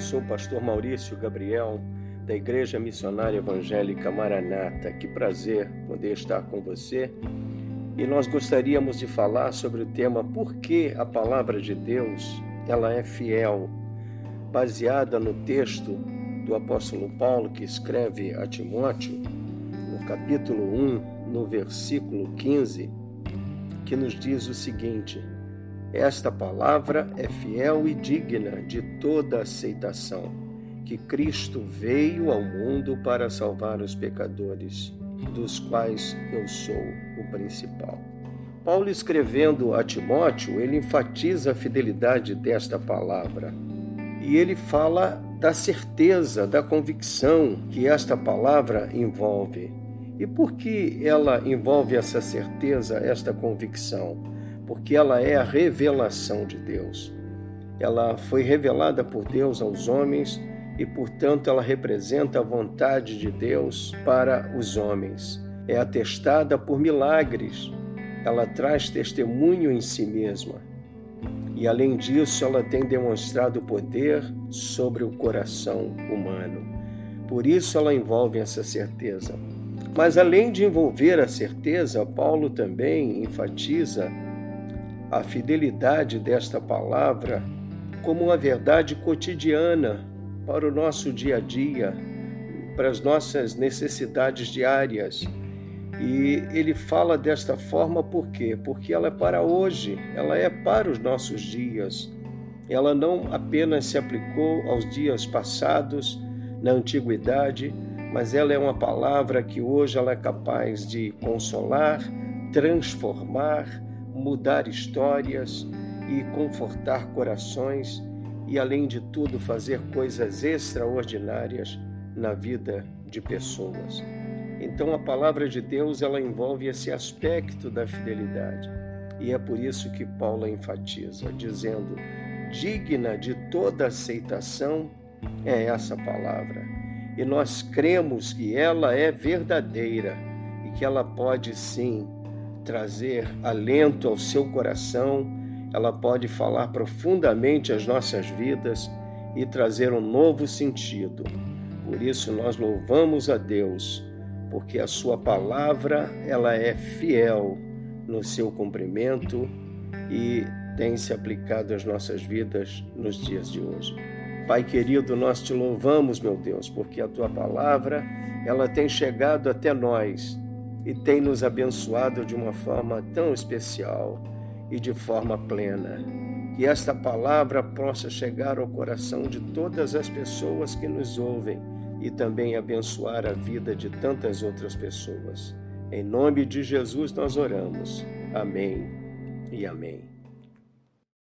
sou o pastor Maurício Gabriel, da Igreja Missionária Evangélica Maranata. Que prazer poder estar com você. E nós gostaríamos de falar sobre o tema Por que a palavra de Deus ela é fiel, baseada no texto do apóstolo Paulo que escreve a Timóteo, no capítulo 1, no versículo 15, que nos diz o seguinte: esta palavra é fiel e digna de toda aceitação, que Cristo veio ao mundo para salvar os pecadores, dos quais eu sou o principal. Paulo escrevendo a Timóteo, ele enfatiza a fidelidade desta palavra. E ele fala da certeza, da convicção que esta palavra envolve. E por que ela envolve essa certeza, esta convicção? Porque ela é a revelação de Deus. Ela foi revelada por Deus aos homens e, portanto, ela representa a vontade de Deus para os homens. É atestada por milagres, ela traz testemunho em si mesma. E, além disso, ela tem demonstrado poder sobre o coração humano. Por isso, ela envolve essa certeza. Mas, além de envolver a certeza, Paulo também enfatiza a fidelidade desta palavra como uma verdade cotidiana para o nosso dia a dia, para as nossas necessidades diárias. E ele fala desta forma por quê? Porque ela é para hoje, ela é para os nossos dias. Ela não apenas se aplicou aos dias passados, na antiguidade, mas ela é uma palavra que hoje ela é capaz de consolar, transformar, mudar histórias e confortar corações e, além de tudo, fazer coisas extraordinárias na vida de pessoas. Então, a palavra de Deus ela envolve esse aspecto da fidelidade. E é por isso que Paulo enfatiza, dizendo: digna de toda aceitação é essa palavra. E nós cremos que ela é verdadeira e que ela pode sim trazer alento ao seu coração, ela pode falar profundamente às nossas vidas e trazer um novo sentido. Por isso nós louvamos a Deus, porque a sua palavra, ela é fiel no seu cumprimento e tem se aplicado às nossas vidas nos dias de hoje. Pai querido, nós te louvamos, meu Deus, porque a tua palavra, ela tem chegado até nós e tem nos abençoado de uma forma tão especial e de forma plena. Que esta palavra possa chegar ao coração de todas as pessoas que nos ouvem e também abençoar a vida de tantas outras pessoas. Em nome de Jesus nós oramos. Amém e amém.